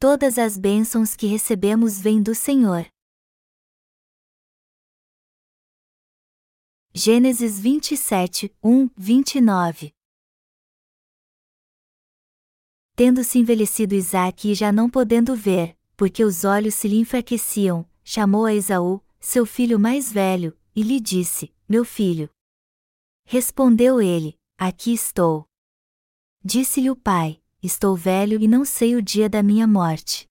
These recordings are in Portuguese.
Todas as bênçãos que recebemos vêm do Senhor. Gênesis 27, 1, 29 Tendo-se envelhecido Isaque e já não podendo ver, porque os olhos se lhe enfraqueciam, chamou a Esaú, seu filho mais velho, e lhe disse: Meu filho. Respondeu ele: Aqui estou. Disse-lhe o pai: Estou velho e não sei o dia da minha morte.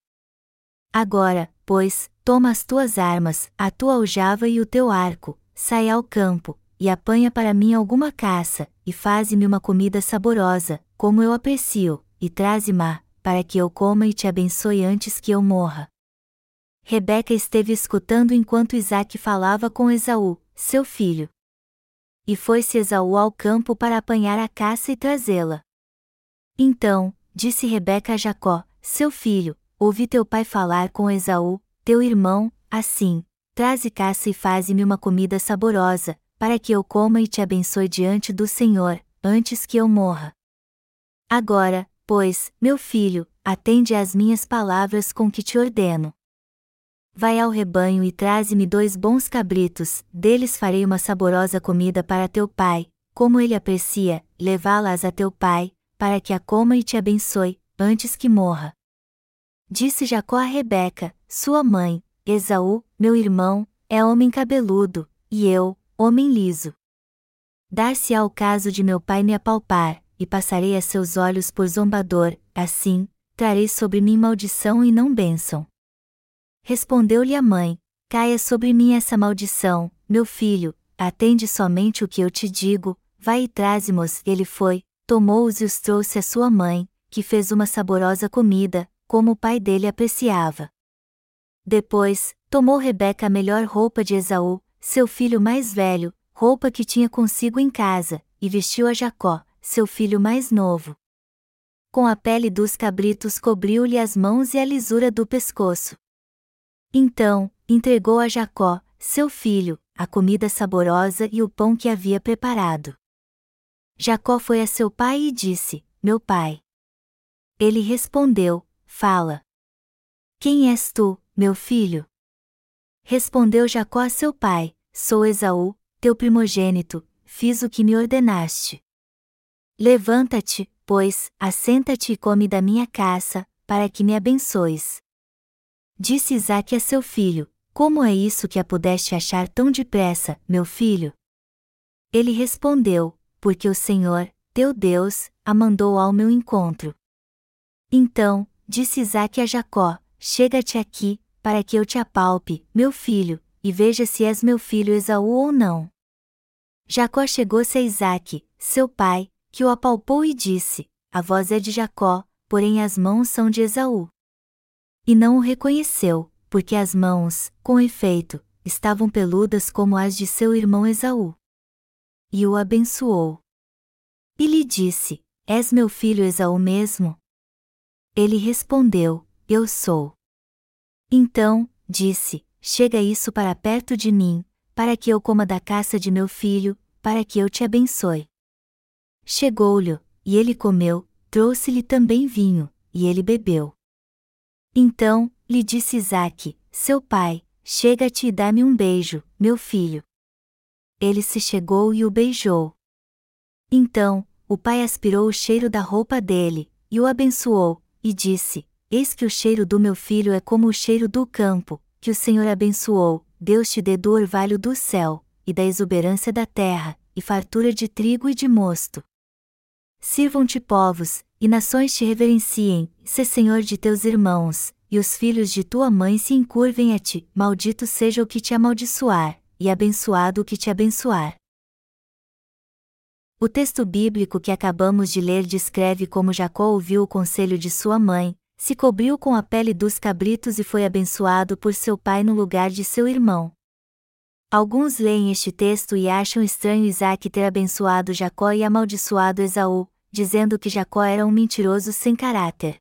Agora, pois, toma as tuas armas, a tua aljava e o teu arco, sai ao campo, e apanha para mim alguma caça, e faze-me uma comida saborosa, como eu aprecio, e traze-ma, para que eu coma e te abençoe antes que eu morra. Rebeca esteve escutando enquanto Isaac falava com Esaú, seu filho. E foi-se Esaú ao campo para apanhar a caça e trazê-la. Então, disse Rebeca a Jacó, seu filho, ouvi teu pai falar com Esaú, teu irmão, assim: traze caça e faze-me uma comida saborosa, para que eu coma e te abençoe diante do Senhor, antes que eu morra. Agora, pois, meu filho, atende às minhas palavras com que te ordeno. Vai ao rebanho e traze-me dois bons cabritos, deles farei uma saborosa comida para teu pai, como ele aprecia, levá-las a teu pai, para que a coma e te abençoe, antes que morra. Disse Jacó a Rebeca, sua mãe, Esaú, meu irmão, é homem cabeludo, e eu, homem liso. Dar-se-á o caso de meu pai me apalpar, e passarei a seus olhos por zombador, assim, trarei sobre mim maldição e não bênção. Respondeu-lhe a mãe: Caia sobre mim essa maldição, meu filho, atende somente o que eu te digo, vai e traze-mos. Ele foi, tomou-os e os trouxe à sua mãe, que fez uma saborosa comida, como o pai dele apreciava. Depois, tomou Rebeca a melhor roupa de Esaú, seu filho mais velho, roupa que tinha consigo em casa, e vestiu a Jacó, seu filho mais novo. Com a pele dos cabritos cobriu-lhe as mãos e a lisura do pescoço. Então, entregou a Jacó, seu filho, a comida saborosa e o pão que havia preparado. Jacó foi a seu pai e disse: Meu pai. Ele respondeu: Fala. Quem és tu, meu filho? Respondeu Jacó a seu pai: Sou Esaú, teu primogênito, fiz o que me ordenaste. Levanta-te, pois, assenta-te e come da minha caça, para que me abençoes. Disse Isaque a seu filho: Como é isso que a pudeste achar tão depressa, meu filho? Ele respondeu: porque o Senhor, teu Deus, a mandou ao meu encontro. Então, disse Isaque a Jacó: Chega-te aqui, para que eu te apalpe, meu filho, e veja se és meu filho Esaú ou não. Jacó chegou-se a Isaque, seu pai, que o apalpou e disse: A voz é de Jacó, porém as mãos são de Esaú. E não o reconheceu, porque as mãos, com efeito, estavam peludas como as de seu irmão Esaú e o abençoou. E lhe disse: És meu filho Esaú mesmo? Ele respondeu: Eu sou. Então, disse: Chega isso para perto de mim, para que eu coma da caça de meu filho, para que eu te abençoe. Chegou-lhe, e ele comeu, trouxe-lhe também vinho, e ele bebeu. Então, lhe disse Isaque, seu pai, chega-te e dá-me um beijo, meu filho ele se chegou e o beijou. Então, o pai aspirou o cheiro da roupa dele, e o abençoou, e disse: Eis que o cheiro do meu filho é como o cheiro do campo, que o Senhor abençoou, Deus te dê do orvalho do céu, e da exuberância da terra, e fartura de trigo e de mosto. Sirvam-te povos, e nações te reverenciem, se Senhor de teus irmãos, e os filhos de tua mãe se encurvem a ti, maldito seja o que te amaldiçoar, e abençoado o que te abençoar. O texto bíblico que acabamos de ler descreve como Jacó ouviu o conselho de sua mãe, se cobriu com a pele dos cabritos e foi abençoado por seu pai no lugar de seu irmão. Alguns leem este texto e acham estranho Isaac ter abençoado Jacó e amaldiçoado Esaú, dizendo que Jacó era um mentiroso sem caráter.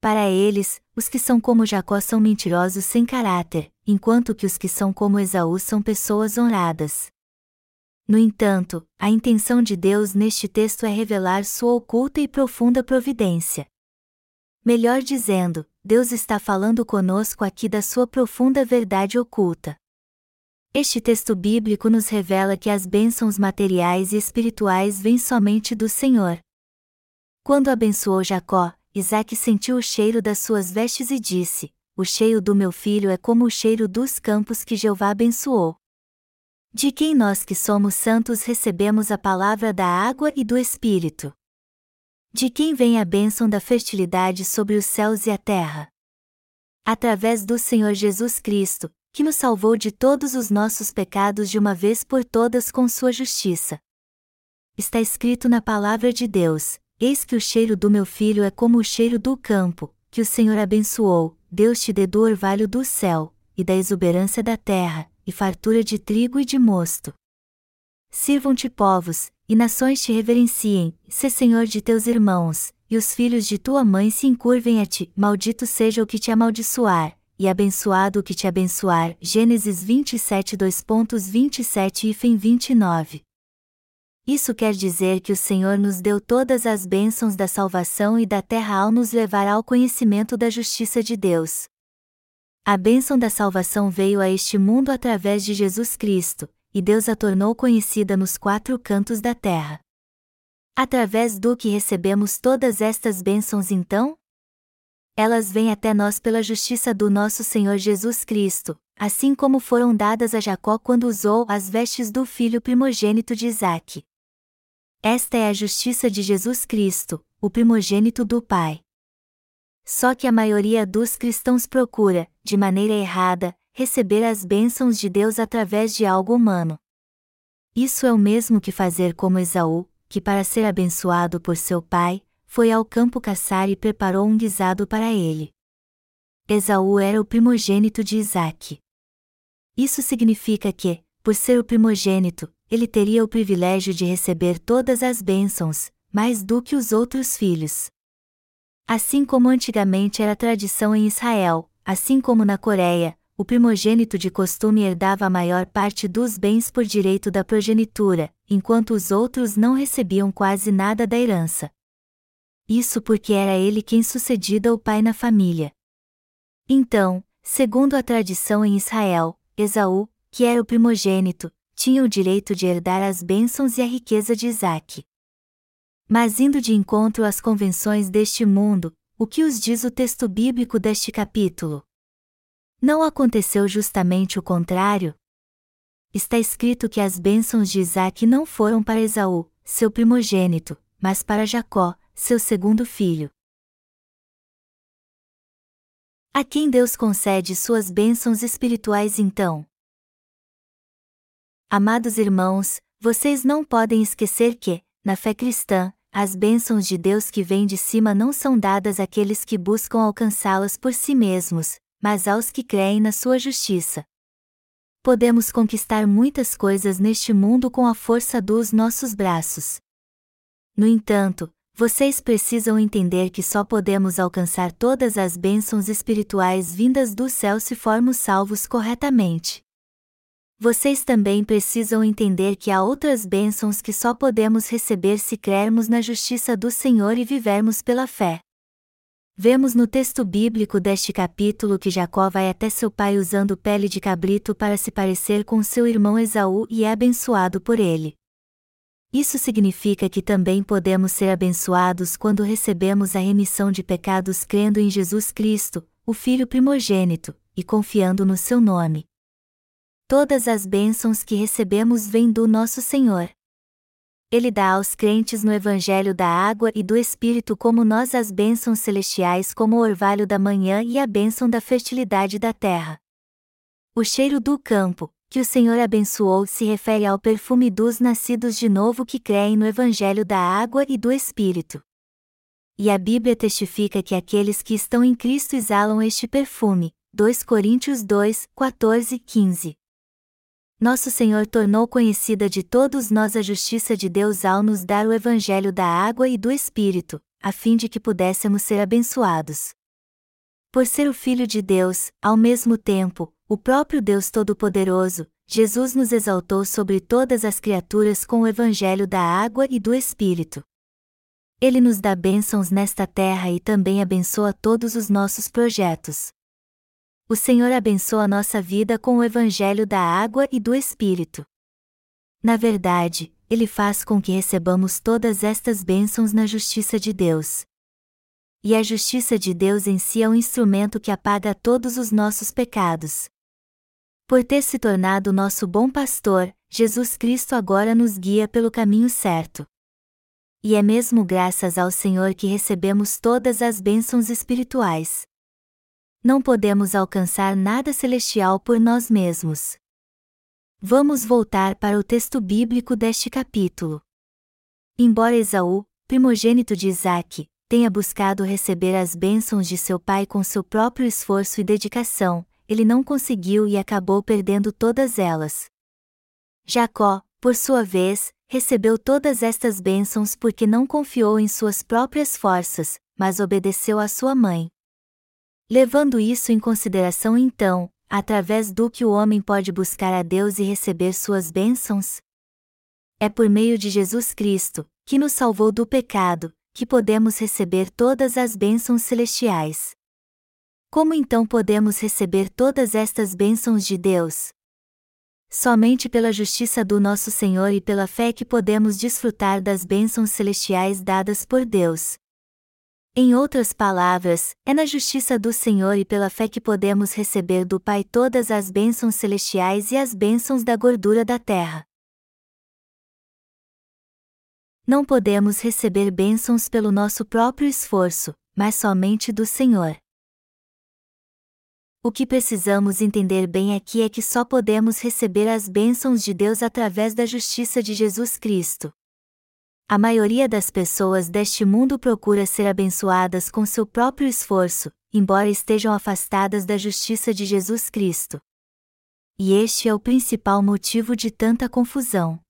Para eles, os que são como Jacó são mentirosos sem caráter, enquanto que os que são como Esaú são pessoas honradas. No entanto, a intenção de Deus neste texto é revelar sua oculta e profunda providência. Melhor dizendo, Deus está falando conosco aqui da sua profunda verdade oculta. Este texto bíblico nos revela que as bênçãos materiais e espirituais vêm somente do Senhor. Quando abençoou Jacó, Isaac sentiu o cheiro das suas vestes e disse: O cheiro do meu filho é como o cheiro dos campos que Jeová abençoou. De quem nós que somos santos recebemos a palavra da água e do Espírito? De quem vem a bênção da fertilidade sobre os céus e a terra? Através do Senhor Jesus Cristo, que nos salvou de todos os nossos pecados de uma vez por todas com sua justiça. Está escrito na palavra de Deus: Eis que o cheiro do meu filho é como o cheiro do campo, que o Senhor abençoou, Deus te dê do orvalho do céu, e da exuberância da terra, e fartura de trigo e de mosto. Sirvam-te povos, e nações te reverenciem, se Senhor de teus irmãos, e os filhos de tua mãe se encurvem a ti, maldito seja o que te amaldiçoar, e abençoado o que te abençoar. Gênesis 27 2.27 e Fim 29. Isso quer dizer que o Senhor nos deu todas as bênçãos da salvação e da terra ao nos levar ao conhecimento da justiça de Deus. A bênção da salvação veio a este mundo através de Jesus Cristo, e Deus a tornou conhecida nos quatro cantos da terra. Através do que recebemos todas estas bênçãos então? Elas vêm até nós pela justiça do nosso Senhor Jesus Cristo, assim como foram dadas a Jacó quando usou as vestes do filho primogênito de Isaque. Esta é a justiça de Jesus Cristo, o primogênito do Pai. Só que a maioria dos cristãos procura, de maneira errada, receber as bênçãos de Deus através de algo humano. Isso é o mesmo que fazer como Esaú, que para ser abençoado por seu pai, foi ao campo caçar e preparou um guisado para ele. Esaú era o primogênito de Isaque. Isso significa que, por ser o primogênito, ele teria o privilégio de receber todas as bênçãos, mais do que os outros filhos. Assim como antigamente era tradição em Israel, assim como na Coreia, o primogênito de costume herdava a maior parte dos bens por direito da progenitura, enquanto os outros não recebiam quase nada da herança. Isso porque era ele quem sucedida o pai na família. Então, segundo a tradição em Israel, Esaú, que era o primogênito, tinha o direito de herdar as bênçãos e a riqueza de Isaque. Mas indo de encontro às convenções deste mundo, o que os diz o texto bíblico deste capítulo? Não aconteceu justamente o contrário? Está escrito que as bênçãos de Isaac não foram para Esaú, seu primogênito, mas para Jacó, seu segundo filho. A quem Deus concede suas bênçãos espirituais então? Amados irmãos, vocês não podem esquecer que, na fé cristã, as bênçãos de Deus que vêm de cima não são dadas àqueles que buscam alcançá-las por si mesmos, mas aos que creem na sua justiça. Podemos conquistar muitas coisas neste mundo com a força dos nossos braços. No entanto, vocês precisam entender que só podemos alcançar todas as bênçãos espirituais vindas do céu se formos salvos corretamente. Vocês também precisam entender que há outras bênçãos que só podemos receber se crermos na justiça do Senhor e vivermos pela fé. Vemos no texto bíblico deste capítulo que Jacó vai até seu pai usando pele de cabrito para se parecer com seu irmão Esaú e é abençoado por ele. Isso significa que também podemos ser abençoados quando recebemos a remissão de pecados crendo em Jesus Cristo, o Filho primogênito, e confiando no seu nome. Todas as bênçãos que recebemos vêm do nosso Senhor ele dá aos crentes no Evangelho da água e do Espírito como nós as bênçãos celestiais como o orvalho da manhã e a bênção da fertilidade da terra. O cheiro do campo, que o Senhor abençoou, se refere ao perfume dos nascidos de novo que creem no Evangelho da água e do Espírito. E a Bíblia testifica que aqueles que estão em Cristo exalam este perfume. 2 Coríntios 2, 14 15 nosso Senhor tornou conhecida de todos nós a justiça de Deus ao nos dar o Evangelho da água e do Espírito, a fim de que pudéssemos ser abençoados. Por ser o Filho de Deus, ao mesmo tempo, o próprio Deus Todo-Poderoso, Jesus nos exaltou sobre todas as criaturas com o Evangelho da água e do Espírito. Ele nos dá bênçãos nesta terra e também abençoa todos os nossos projetos. O Senhor abençoa nossa vida com o Evangelho da água e do Espírito. Na verdade, Ele faz com que recebamos todas estas bênçãos na justiça de Deus. E a justiça de Deus em si é um instrumento que apaga todos os nossos pecados. Por ter se tornado nosso bom pastor, Jesus Cristo agora nos guia pelo caminho certo. E é mesmo graças ao Senhor que recebemos todas as bênçãos espirituais não podemos alcançar nada celestial por nós mesmos. Vamos voltar para o texto bíblico deste capítulo. Embora Esaú, primogênito de Isaac, tenha buscado receber as bênçãos de seu pai com seu próprio esforço e dedicação, ele não conseguiu e acabou perdendo todas elas. Jacó, por sua vez, recebeu todas estas bênçãos porque não confiou em suas próprias forças, mas obedeceu à sua mãe. Levando isso em consideração, então, através do que o homem pode buscar a Deus e receber suas bênçãos? É por meio de Jesus Cristo, que nos salvou do pecado, que podemos receber todas as bênçãos celestiais. Como então podemos receber todas estas bênçãos de Deus? Somente pela justiça do nosso Senhor e pela fé que podemos desfrutar das bênçãos celestiais dadas por Deus. Em outras palavras, é na justiça do Senhor e pela fé que podemos receber do Pai todas as bênçãos celestiais e as bênçãos da gordura da terra. Não podemos receber bênçãos pelo nosso próprio esforço, mas somente do Senhor. O que precisamos entender bem aqui é que só podemos receber as bênçãos de Deus através da justiça de Jesus Cristo. A maioria das pessoas deste mundo procura ser abençoadas com seu próprio esforço, embora estejam afastadas da justiça de Jesus Cristo. E este é o principal motivo de tanta confusão.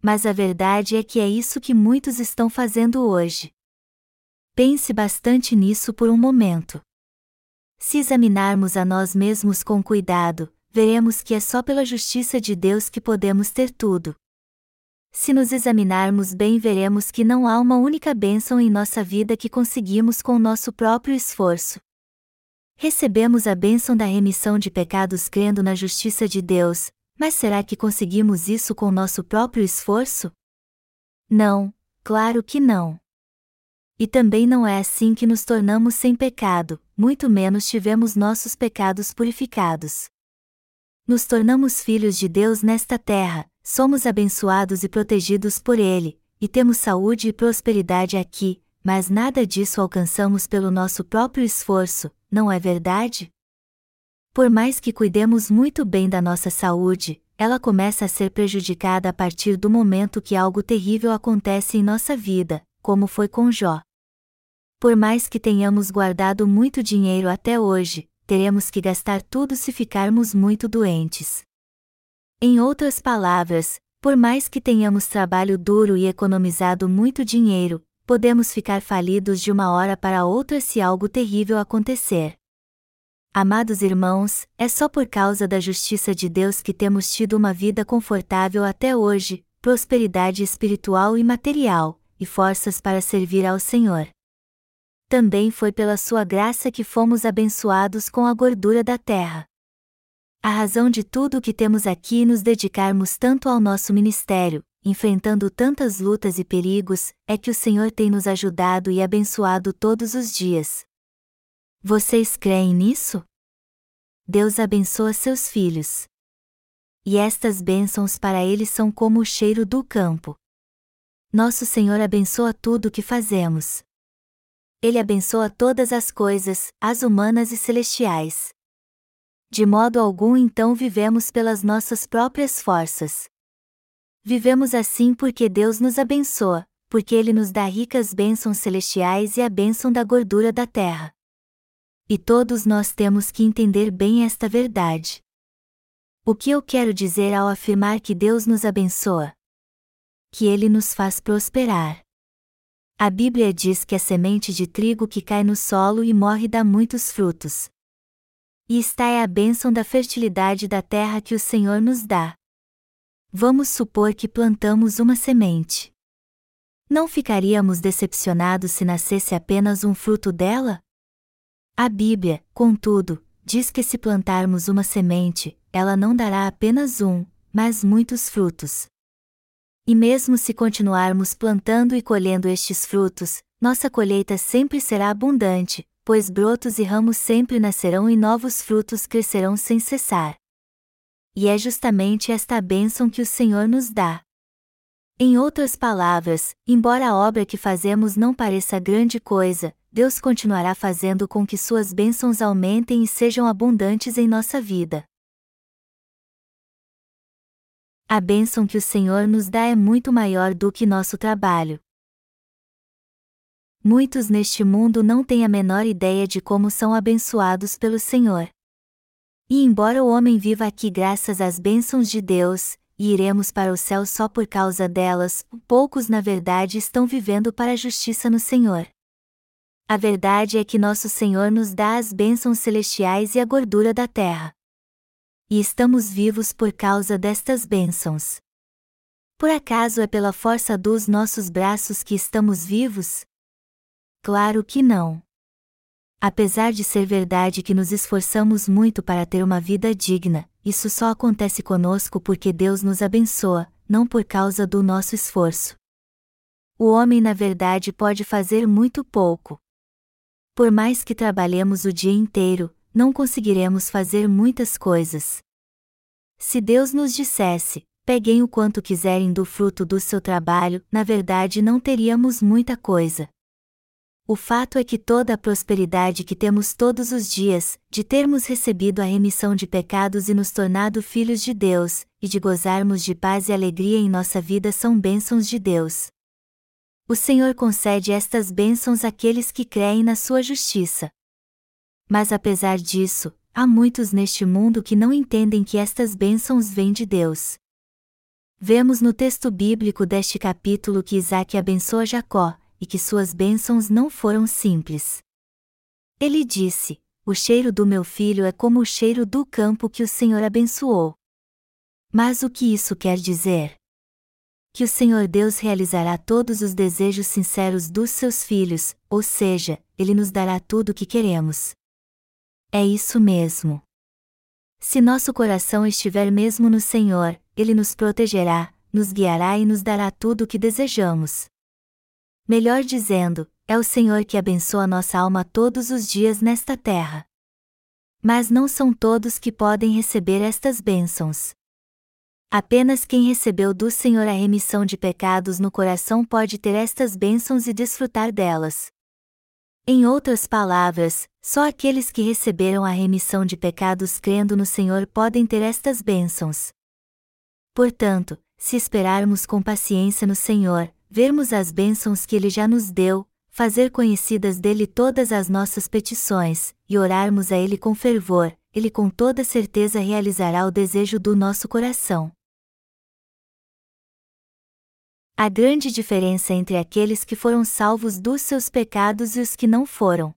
Mas a verdade é que é isso que muitos estão fazendo hoje. Pense bastante nisso por um momento. Se examinarmos a nós mesmos com cuidado, veremos que é só pela justiça de Deus que podemos ter tudo. Se nos examinarmos bem, veremos que não há uma única bênção em nossa vida que conseguimos com nosso próprio esforço. Recebemos a bênção da remissão de pecados crendo na justiça de Deus, mas será que conseguimos isso com nosso próprio esforço? Não, claro que não. E também não é assim que nos tornamos sem pecado, muito menos tivemos nossos pecados purificados. Nos tornamos filhos de Deus nesta terra, somos abençoados e protegidos por Ele, e temos saúde e prosperidade aqui, mas nada disso alcançamos pelo nosso próprio esforço, não é verdade? Por mais que cuidemos muito bem da nossa saúde, ela começa a ser prejudicada a partir do momento que algo terrível acontece em nossa vida, como foi com Jó. Por mais que tenhamos guardado muito dinheiro até hoje, teremos que gastar tudo se ficarmos muito doentes. Em outras palavras, por mais que tenhamos trabalho duro e economizado muito dinheiro, podemos ficar falidos de uma hora para outra se algo terrível acontecer. Amados irmãos, é só por causa da justiça de Deus que temos tido uma vida confortável até hoje, prosperidade espiritual e material, e forças para servir ao Senhor. Também foi pela sua graça que fomos abençoados com a gordura da terra. A razão de tudo o que temos aqui é nos dedicarmos tanto ao nosso ministério, enfrentando tantas lutas e perigos, é que o Senhor tem nos ajudado e abençoado todos os dias. Vocês creem nisso? Deus abençoa seus filhos. E estas bênçãos para eles são como o cheiro do campo. Nosso Senhor abençoa tudo o que fazemos. Ele abençoa todas as coisas, as humanas e celestiais de modo algum então vivemos pelas nossas próprias forças. Vivemos assim porque Deus nos abençoa, porque Ele nos dá ricas bênçãos celestiais e a bênção da gordura da terra. E todos nós temos que entender bem esta verdade. O que eu quero dizer ao afirmar que Deus nos abençoa? Que Ele nos faz prosperar. A Bíblia diz que a semente de trigo que cai no solo e morre dá muitos frutos. E está é a bênção da fertilidade da terra que o Senhor nos dá. Vamos supor que plantamos uma semente. Não ficaríamos decepcionados se nascesse apenas um fruto dela? A Bíblia, contudo, diz que se plantarmos uma semente, ela não dará apenas um, mas muitos frutos. E mesmo se continuarmos plantando e colhendo estes frutos, nossa colheita sempre será abundante, pois brotos e ramos sempre nascerão e novos frutos crescerão sem cessar. E é justamente esta bênção que o Senhor nos dá. Em outras palavras, embora a obra que fazemos não pareça grande coisa, Deus continuará fazendo com que suas bênçãos aumentem e sejam abundantes em nossa vida. A bênção que o Senhor nos dá é muito maior do que nosso trabalho. Muitos neste mundo não têm a menor ideia de como são abençoados pelo Senhor. E embora o homem viva aqui graças às bênçãos de Deus, e iremos para o céu só por causa delas, poucos na verdade estão vivendo para a justiça no Senhor. A verdade é que nosso Senhor nos dá as bênçãos celestiais e a gordura da terra. E estamos vivos por causa destas bênçãos. Por acaso é pela força dos nossos braços que estamos vivos? Claro que não. Apesar de ser verdade que nos esforçamos muito para ter uma vida digna, isso só acontece conosco porque Deus nos abençoa, não por causa do nosso esforço. O homem, na verdade, pode fazer muito pouco. Por mais que trabalhemos o dia inteiro, não conseguiremos fazer muitas coisas. Se Deus nos dissesse, peguem o quanto quiserem do fruto do seu trabalho, na verdade não teríamos muita coisa. O fato é que toda a prosperidade que temos todos os dias, de termos recebido a remissão de pecados e nos tornado filhos de Deus, e de gozarmos de paz e alegria em nossa vida são bênçãos de Deus. O Senhor concede estas bênçãos àqueles que creem na sua justiça. Mas apesar disso, há muitos neste mundo que não entendem que estas bênçãos vêm de Deus. Vemos no texto bíblico deste capítulo que Isaac abençoa Jacó, e que suas bênçãos não foram simples. Ele disse: O cheiro do meu filho é como o cheiro do campo que o Senhor abençoou. Mas o que isso quer dizer? Que o Senhor Deus realizará todos os desejos sinceros dos seus filhos, ou seja, Ele nos dará tudo o que queremos. É isso mesmo. Se nosso coração estiver mesmo no Senhor, Ele nos protegerá, nos guiará e nos dará tudo o que desejamos. Melhor dizendo, é o Senhor que abençoa nossa alma todos os dias nesta terra. Mas não são todos que podem receber estas bênçãos. Apenas quem recebeu do Senhor a remissão de pecados no coração pode ter estas bênçãos e desfrutar delas. Em outras palavras, só aqueles que receberam a remissão de pecados crendo no Senhor podem ter estas bênçãos. Portanto, se esperarmos com paciência no Senhor, vermos as bênçãos que Ele já nos deu, fazer conhecidas dele todas as nossas petições, e orarmos a Ele com fervor, Ele com toda certeza realizará o desejo do nosso coração. A grande diferença entre aqueles que foram salvos dos seus pecados e os que não foram.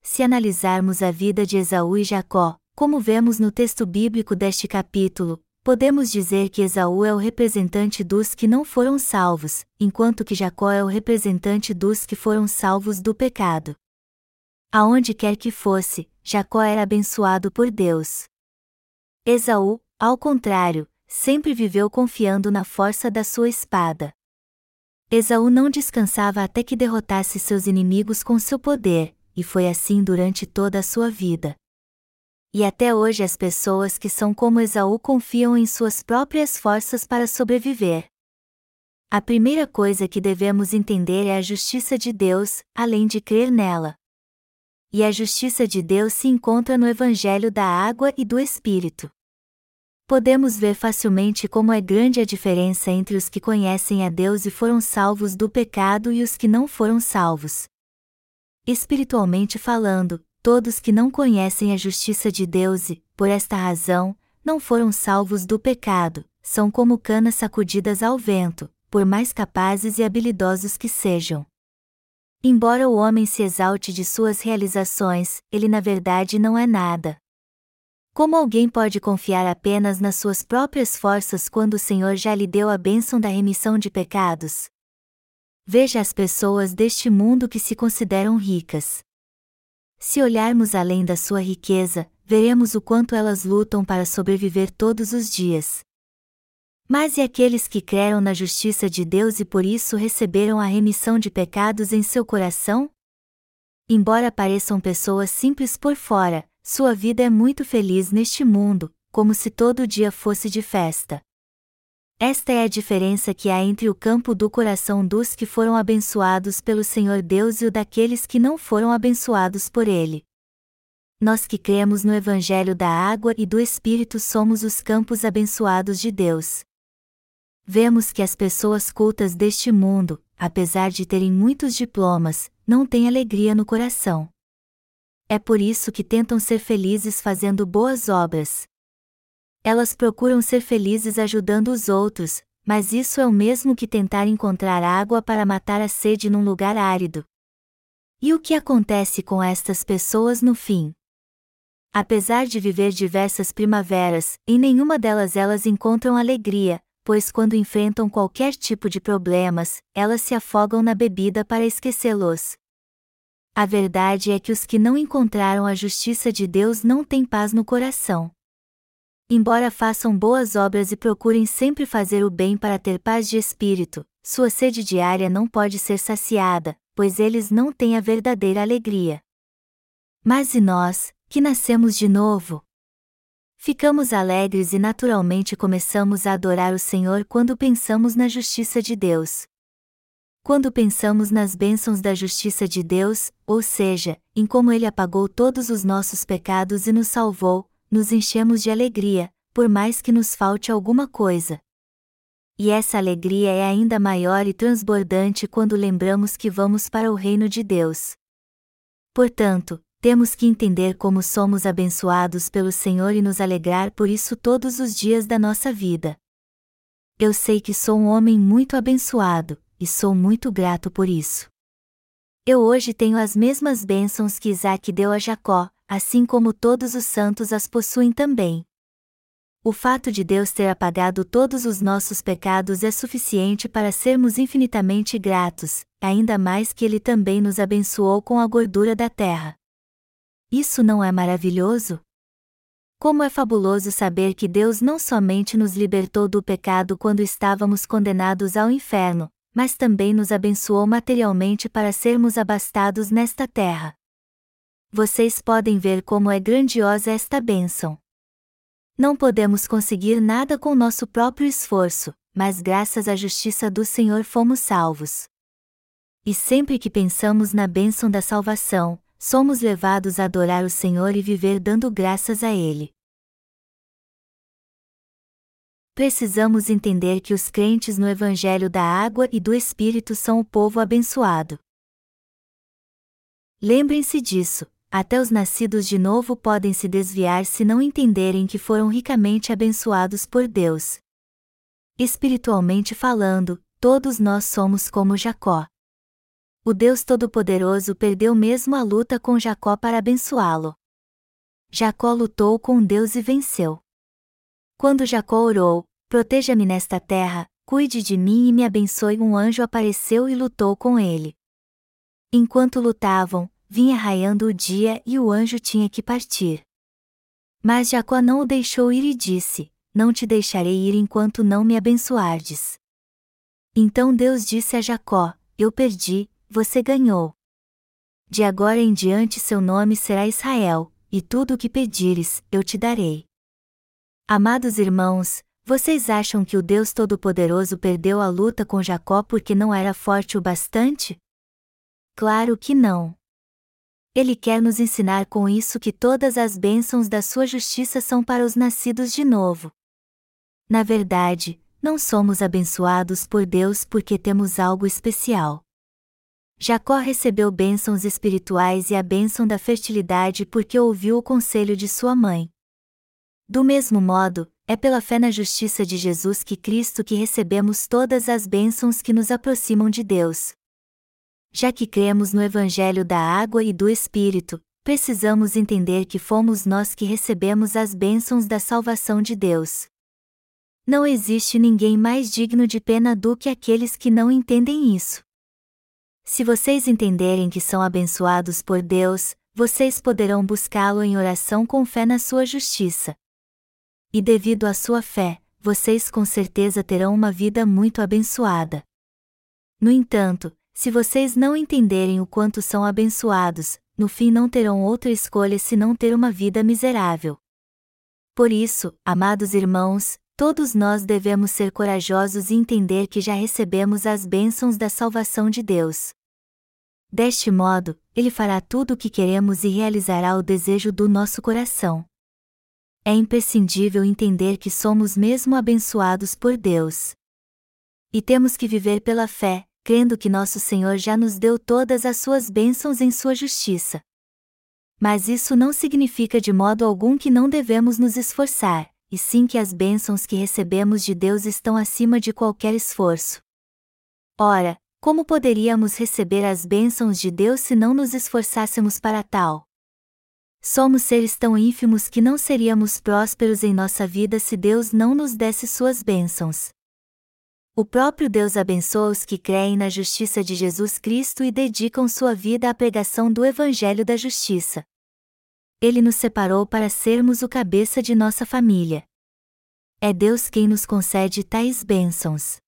Se analisarmos a vida de Esaú e Jacó, como vemos no texto bíblico deste capítulo, podemos dizer que Esaú é o representante dos que não foram salvos, enquanto que Jacó é o representante dos que foram salvos do pecado. Aonde quer que fosse, Jacó era abençoado por Deus. Esaú, ao contrário, sempre viveu confiando na força da sua espada. Esaú não descansava até que derrotasse seus inimigos com seu poder, e foi assim durante toda a sua vida. E até hoje as pessoas que são como Esaú confiam em suas próprias forças para sobreviver. A primeira coisa que devemos entender é a justiça de Deus, além de crer nela. E a justiça de Deus se encontra no Evangelho da Água e do Espírito. Podemos ver facilmente como é grande a diferença entre os que conhecem a Deus e foram salvos do pecado e os que não foram salvos. Espiritualmente falando, todos que não conhecem a justiça de Deus e, por esta razão, não foram salvos do pecado, são como canas sacudidas ao vento, por mais capazes e habilidosos que sejam. Embora o homem se exalte de suas realizações, ele na verdade não é nada. Como alguém pode confiar apenas nas suas próprias forças quando o Senhor já lhe deu a bênção da remissão de pecados? Veja as pessoas deste mundo que se consideram ricas. Se olharmos além da sua riqueza, veremos o quanto elas lutam para sobreviver todos os dias. Mas e aqueles que creram na justiça de Deus e por isso receberam a remissão de pecados em seu coração? Embora pareçam pessoas simples por fora, sua vida é muito feliz neste mundo, como se todo dia fosse de festa. Esta é a diferença que há entre o campo do coração dos que foram abençoados pelo Senhor Deus e o daqueles que não foram abençoados por Ele. Nós que cremos no Evangelho da Água e do Espírito somos os campos abençoados de Deus vemos que as pessoas cultas deste mundo, apesar de terem muitos diplomas, não têm alegria no coração. É por isso que tentam ser felizes fazendo boas obras. Elas procuram ser felizes ajudando os outros, mas isso é o mesmo que tentar encontrar água para matar a sede num lugar árido. E o que acontece com estas pessoas no fim? Apesar de viver diversas primaveras, em nenhuma delas elas encontram alegria, pois quando enfrentam qualquer tipo de problemas, elas se afogam na bebida para esquecê-los. A verdade é que os que não encontraram a justiça de Deus não têm paz no coração. Embora façam boas obras e procurem sempre fazer o bem para ter paz de espírito, sua sede diária não pode ser saciada, pois eles não têm a verdadeira alegria. Mas e nós, que nascemos de novo? Ficamos alegres e naturalmente começamos a adorar o Senhor quando pensamos na justiça de Deus. Quando pensamos nas bênçãos da justiça de Deus, ou seja, em como Ele apagou todos os nossos pecados e nos salvou, nos enchemos de alegria, por mais que nos falte alguma coisa. E essa alegria é ainda maior e transbordante quando lembramos que vamos para o reino de Deus. Portanto, temos que entender como somos abençoados pelo Senhor e nos alegrar por isso todos os dias da nossa vida. Eu sei que sou um homem muito abençoado, e sou muito grato por isso. Eu hoje tenho as mesmas bênçãos que Isaac deu a Jacó, assim como todos os santos as possuem também. O fato de Deus ter apagado todos os nossos pecados é suficiente para sermos infinitamente gratos, ainda mais que Ele também nos abençoou com a gordura da terra. Isso não é maravilhoso? Como é fabuloso saber que Deus não somente nos libertou do pecado quando estávamos condenados ao inferno, mas também nos abençoou materialmente para sermos abastados nesta terra. Vocês podem ver como é grandiosa esta bênção. Não podemos conseguir nada com nosso próprio esforço, mas graças à justiça do Senhor fomos salvos. E sempre que pensamos na bênção da salvação, somos levados a adorar o Senhor e viver dando graças a Ele. Precisamos entender que os crentes no Evangelho da Água e do Espírito são o povo abençoado. Lembrem-se disso, até os nascidos de novo podem se desviar se não entenderem que foram ricamente abençoados por Deus. Espiritualmente falando, todos nós somos como Jacó o Deus Todo-Poderoso perdeu mesmo a luta com Jacó para abençoá-lo. Jacó lutou com Deus e venceu. Quando Jacó orou, proteja-me nesta terra, cuide de mim e me abençoe, um anjo apareceu e lutou com ele. Enquanto lutavam, vinha raiando o dia e o anjo tinha que partir. Mas Jacó não o deixou ir e disse: Não te deixarei ir enquanto não me abençoardes. Então Deus disse a Jacó: Eu perdi, você ganhou. De agora em diante seu nome será Israel, e tudo o que pedires, eu te darei. Amados irmãos, vocês acham que o Deus Todo-Poderoso perdeu a luta com Jacó porque não era forte o bastante? Claro que não. Ele quer nos ensinar com isso que todas as bênçãos da sua justiça são para os nascidos de novo. Na verdade, não somos abençoados por Deus porque temos algo especial. Jacó recebeu bênçãos espirituais e a bênção da fertilidade porque ouviu o conselho de sua mãe. Do mesmo modo, é pela fé na justiça de Jesus que Cristo que recebemos todas as bênçãos que nos aproximam de Deus. Já que cremos no Evangelho da água e do Espírito, precisamos entender que fomos nós que recebemos as bênçãos da salvação de Deus. Não existe ninguém mais digno de pena do que aqueles que não entendem isso. Se vocês entenderem que são abençoados por Deus, vocês poderão buscá-lo em oração com fé na sua justiça. E devido à sua fé, vocês com certeza terão uma vida muito abençoada. No entanto, se vocês não entenderem o quanto são abençoados, no fim não terão outra escolha senão ter uma vida miserável. Por isso, amados irmãos, todos nós devemos ser corajosos e entender que já recebemos as bênçãos da salvação de Deus. Deste modo, Ele fará tudo o que queremos e realizará o desejo do nosso coração. É imprescindível entender que somos mesmo abençoados por Deus. E temos que viver pela fé, crendo que nosso Senhor já nos deu todas as suas bênçãos em sua justiça. Mas isso não significa de modo algum que não devemos nos esforçar, e sim que as bênçãos que recebemos de Deus estão acima de qualquer esforço. Ora, como poderíamos receber as bênçãos de Deus se não nos esforçássemos para tal? Somos seres tão ínfimos que não seríamos prósperos em nossa vida se Deus não nos desse suas bênçãos. O próprio Deus abençoa os que creem na justiça de Jesus Cristo e dedicam sua vida à pregação do Evangelho da Justiça. Ele nos separou para sermos o cabeça de nossa família. É Deus quem nos concede tais bênçãos.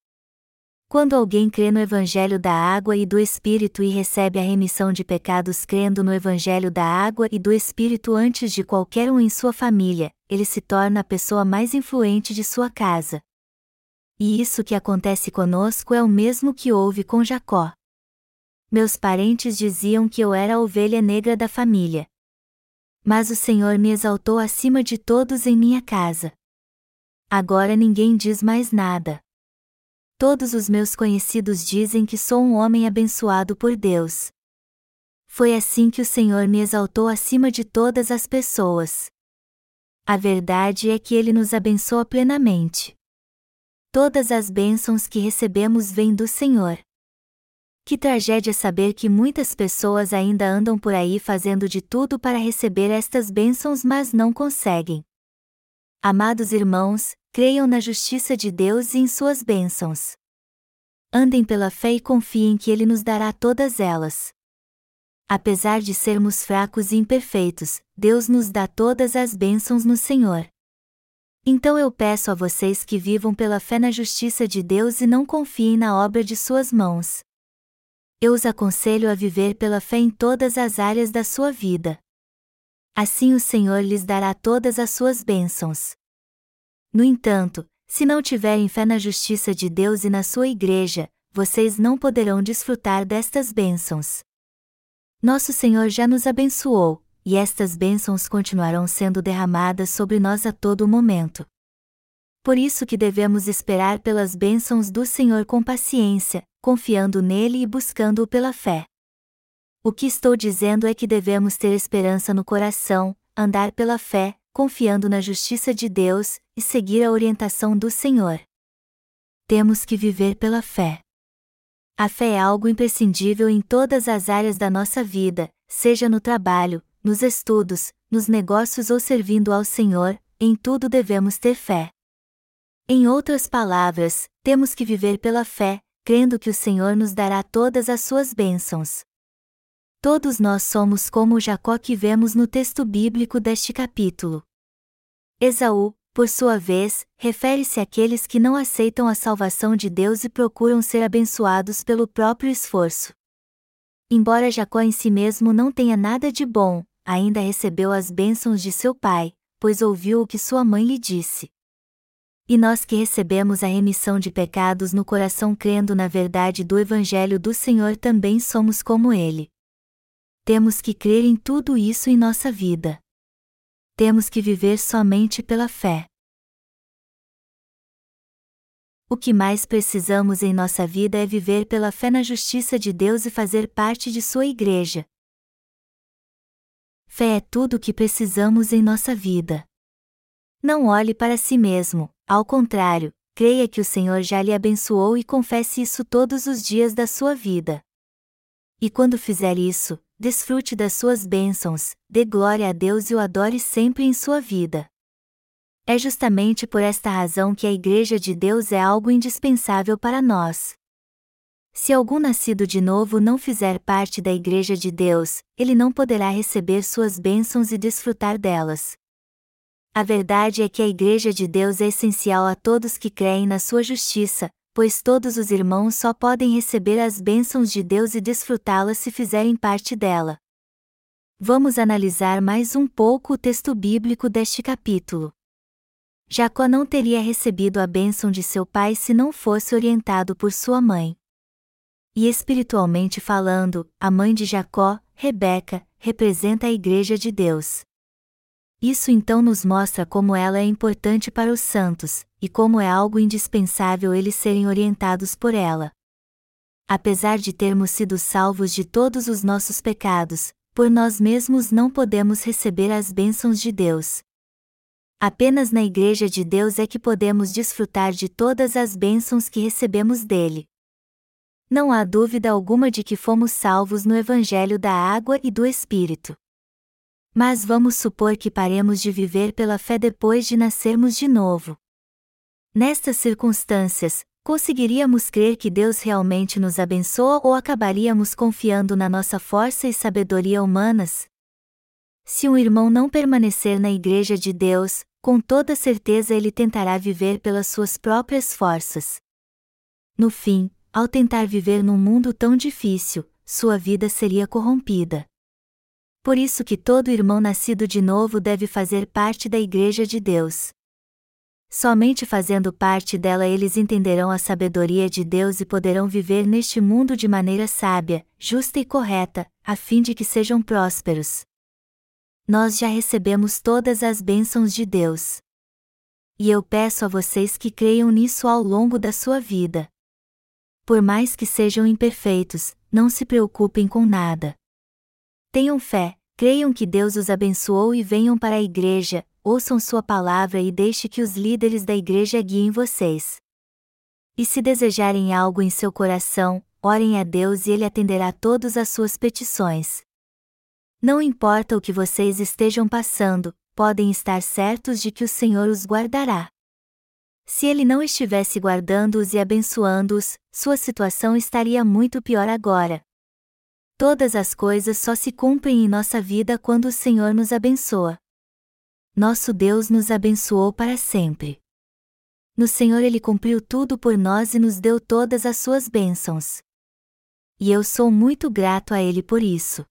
Quando alguém crê no Evangelho da água e do Espírito e recebe a remissão de pecados crendo no Evangelho da água e do Espírito antes de qualquer um em sua família, ele se torna a pessoa mais influente de sua casa. E isso que acontece conosco é o mesmo que houve com Jacó. Meus parentes diziam que eu era a ovelha negra da família. Mas o Senhor me exaltou acima de todos em minha casa. Agora ninguém diz mais nada. Todos os meus conhecidos dizem que sou um homem abençoado por Deus. Foi assim que o Senhor me exaltou acima de todas as pessoas. A verdade é que Ele nos abençoa plenamente. Todas as bênçãos que recebemos vêm do Senhor. Que tragédia saber que muitas pessoas ainda andam por aí fazendo de tudo para receber estas bênçãos, mas não conseguem. Amados irmãos, creiam na justiça de Deus e em suas bênçãos. Andem pela fé e confiem que Ele nos dará todas elas. Apesar de sermos fracos e imperfeitos, Deus nos dá todas as bênçãos no Senhor. Então eu peço a vocês que vivam pela fé na justiça de Deus e não confiem na obra de suas mãos. Eu os aconselho a viver pela fé em todas as áreas da sua vida. Assim o Senhor lhes dará todas as suas bênçãos. No entanto, se não tiverem fé na justiça de Deus e na sua igreja, vocês não poderão desfrutar destas bênçãos. Nosso Senhor já nos abençoou, e estas bênçãos continuarão sendo derramadas sobre nós a todo momento. Por isso que devemos esperar pelas bênçãos do Senhor com paciência, confiando nele e buscando-o pela fé. O que estou dizendo é que devemos ter esperança no coração, andar pela fé, confiando na justiça de Deus, e seguir a orientação do Senhor. Temos que viver pela fé. A fé é algo imprescindível em todas as áreas da nossa vida, seja no trabalho, nos estudos, nos negócios ou servindo ao Senhor, em tudo devemos ter fé. Em outras palavras, temos que viver pela fé, crendo que o Senhor nos dará todas as suas bênçãos. Todos nós somos como Jacó que vemos no texto bíblico deste capítulo. Esaú, por sua vez, refere-se àqueles que não aceitam a salvação de Deus e procuram ser abençoados pelo próprio esforço. Embora Jacó em si mesmo não tenha nada de bom, ainda recebeu as bênçãos de seu pai, pois ouviu o que sua mãe lhe disse. E nós que recebemos a remissão de pecados no coração crendo na verdade do Evangelho do Senhor também somos como ele temos que crer em tudo isso em nossa vida. Temos que viver somente pela fé. O que mais precisamos em nossa vida é viver pela fé na justiça de Deus e fazer parte de Sua Igreja. Fé é tudo o que precisamos em nossa vida. Não olhe para si mesmo, ao contrário, creia que o Senhor já lhe abençoou e confesse isso todos os dias da sua vida. E quando fizer isso, desfrute das suas bênçãos, dê glória a Deus e o adore sempre em sua vida. É justamente por esta razão que a Igreja de Deus é algo indispensável para nós. Se algum nascido de novo não fizer parte da Igreja de Deus, ele não poderá receber suas bênçãos e desfrutar delas. A verdade é que a Igreja de Deus é essencial a todos que creem na sua justiça, pois todos os irmãos só podem receber as bênçãos de Deus e desfrutá-las se fizerem parte dela. Vamos analisar mais um pouco o texto bíblico deste capítulo. Jacó não teria recebido a bênção de seu pai se não fosse orientado por sua mãe. E espiritualmente falando, a mãe de Jacó, Rebeca, representa a Igreja de Deus. Isso então nos mostra como ela é importante para os santos, e como é algo indispensável eles serem orientados por ela. Apesar de termos sido salvos de todos os nossos pecados, por nós mesmos não podemos receber as bênçãos de Deus, Apenas na Igreja de Deus é que podemos desfrutar de todas as bênçãos que recebemos dele. Não há dúvida alguma de que fomos salvos no Evangelho da Água e do Espírito. Mas vamos supor que paremos de viver pela fé depois de nascermos de novo. Nestas circunstâncias, conseguiríamos crer que Deus realmente nos abençoa ou acabaríamos confiando na nossa força e sabedoria humanas? Se um irmão não permanecer na Igreja de Deus, com toda certeza ele tentará viver pelas suas próprias forças. No fim, ao tentar viver num mundo tão difícil, sua vida seria corrompida. Por isso que todo irmão nascido de novo deve fazer parte da Igreja de Deus. Somente fazendo parte dela eles entenderão a sabedoria de Deus e poderão viver neste mundo de maneira sábia, justa e correta, a fim de que sejam prósperos nós já recebemos todas as bênçãos de Deus. E eu peço a vocês que creiam nisso ao longo da sua vida. Por mais que sejam imperfeitos, não se preocupem com nada. Tenham fé, creiam que Deus os abençoou e venham para a igreja, ouçam sua palavra e deixe que os líderes da igreja guiem vocês. E se desejarem algo em seu coração, orem a Deus e Ele atenderá todas as suas petições. Não importa o que vocês estejam passando, podem estar certos de que o Senhor os guardará. Se ele não estivesse guardando-os e abençoando-os, sua situação estaria muito pior agora. Todas as coisas só se cumprem em nossa vida quando o Senhor nos abençoa. Nosso Deus nos abençoou para sempre. No Senhor Ele cumpriu tudo por nós e nos deu todas as suas bênçãos. E eu sou muito grato a Ele por isso.